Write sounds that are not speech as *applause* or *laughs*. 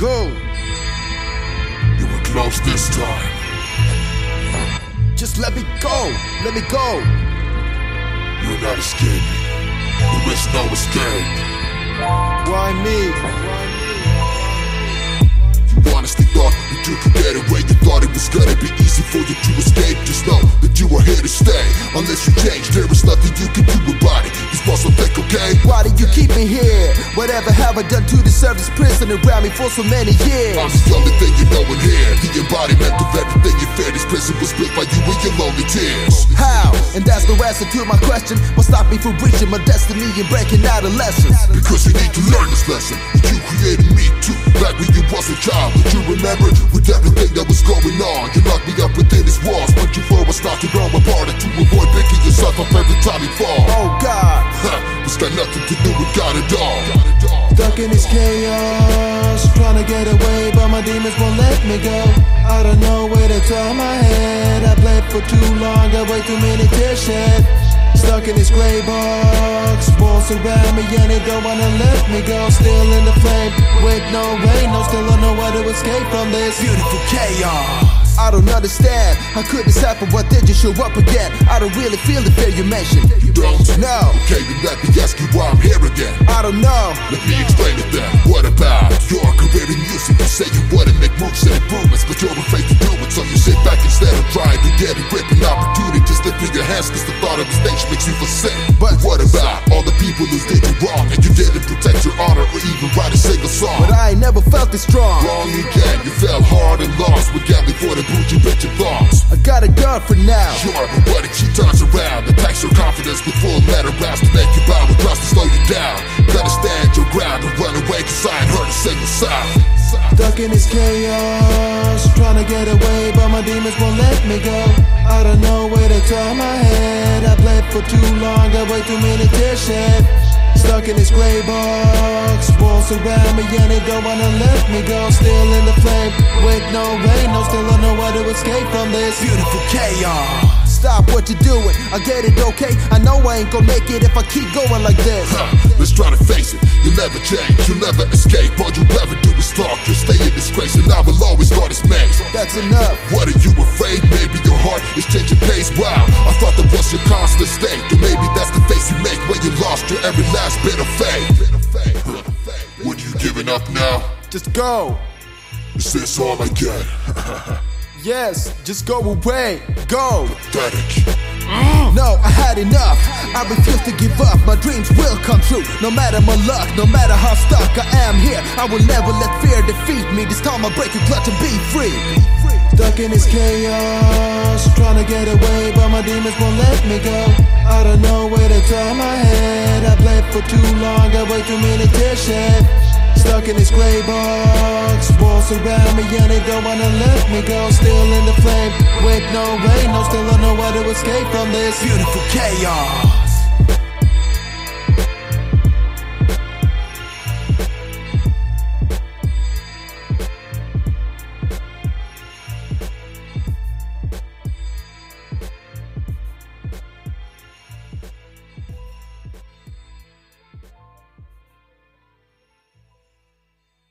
go. You were close this time. Just let me go. Let me go. You're not escaping. There is no escape. Why me? You honestly thought that you could get away. You thought it was gonna be easy for you to escape. Just know that you are here to stay. Unless you change, there is nothing you can do about it. This muscle think, okay? Why do you keep me here? Whatever have I done to deserve this prison around me for so many years? I'm the only thing you know in here. The embodiment of everything you fear. This prison was built by you and your lonely tears. How? And that's the answer to my question. What stopped me from reaching my destiny and breaking out of lessons? Because you need to learn this lesson. You created me too. Back when you was a child. But you remember with everything that was going on. You locked me up within these walls. But you us not to grow apart. And to avoid picking yourself up every time you fall. Oh God. Huh, *laughs* it's got nothing to do with God at all. In this chaos, trying to get away, but my demons won't let me go. I don't know where to turn my head. I played for too long, got way too many tears shed. Stuck in this gray box, walls around me and they don't wanna let me go. Still in the flame, with no rain, no still don't know how to escape from this Beautiful chaos. I don't understand. How could this happen? Why did you show up again? I don't really feel the fear you mentioned. You don't? know. Okay, then let me ask you why I'm here again. I don't know. Let me explain it then. What about your career in music? You say you wanna make moves and improvements, but you're afraid to do it. So you sit back instead of trying to get a grip and opportunity. Just lifting your hands cause the thought of the stage makes you feel sick. But- what about all the people who did you wrong and you didn't protect your honor I ain't never felt this strong. Wrong again, you fell hard and lost. We're gambling for the bougie bitch your thoughts. I got a gun for now. Sure, but if she turns around, attacks your confidence with full metal raps to make you bow trust to slow you down. Better stand your ground and run away, cause I ain't heard a single sound. Stuck in this chaos, trying to get away, but my demons won't let me go. I don't know where to turn my head. I played for too long, got way too many shed. Stuck in this gray box, walls around me and they don't wanna let me go. Still in the flame, with no rain, no still don't know how to escape from this. Beautiful chaos. Stop what you're doing. I get it, okay? I know I ain't gonna make it if I keep going like this. Huh, Let's try to face it. You'll never change, you'll never escape. All you'll ever do is talk. You'll stay in disgrace, and I will always guard this maze. That's enough. What are you afraid? Maybe your heart is changing pace. Wow, I thought that was your constant state. Or maybe that's the face you make when you lost your every last bit of faith. What are you giving up now? Just go. Is this all I get? *laughs* Yes, just go away. Go. Pathetic. Oh. No, I had enough. I refuse to give up. My dreams will come true. No matter my luck, no matter how stuck I am here, I will never let fear defeat me. This time I'll break your clutch and be free. Stuck in this chaos, trying to get away, but my demons won't let me go. I don't know where to turn my head. I played for too long, got way too many shed. Stuck in this gray box, walls around me and they don't wanna let me go. Still in the flame, with no rain, no still don't know how to escape from this. Beautiful chaos.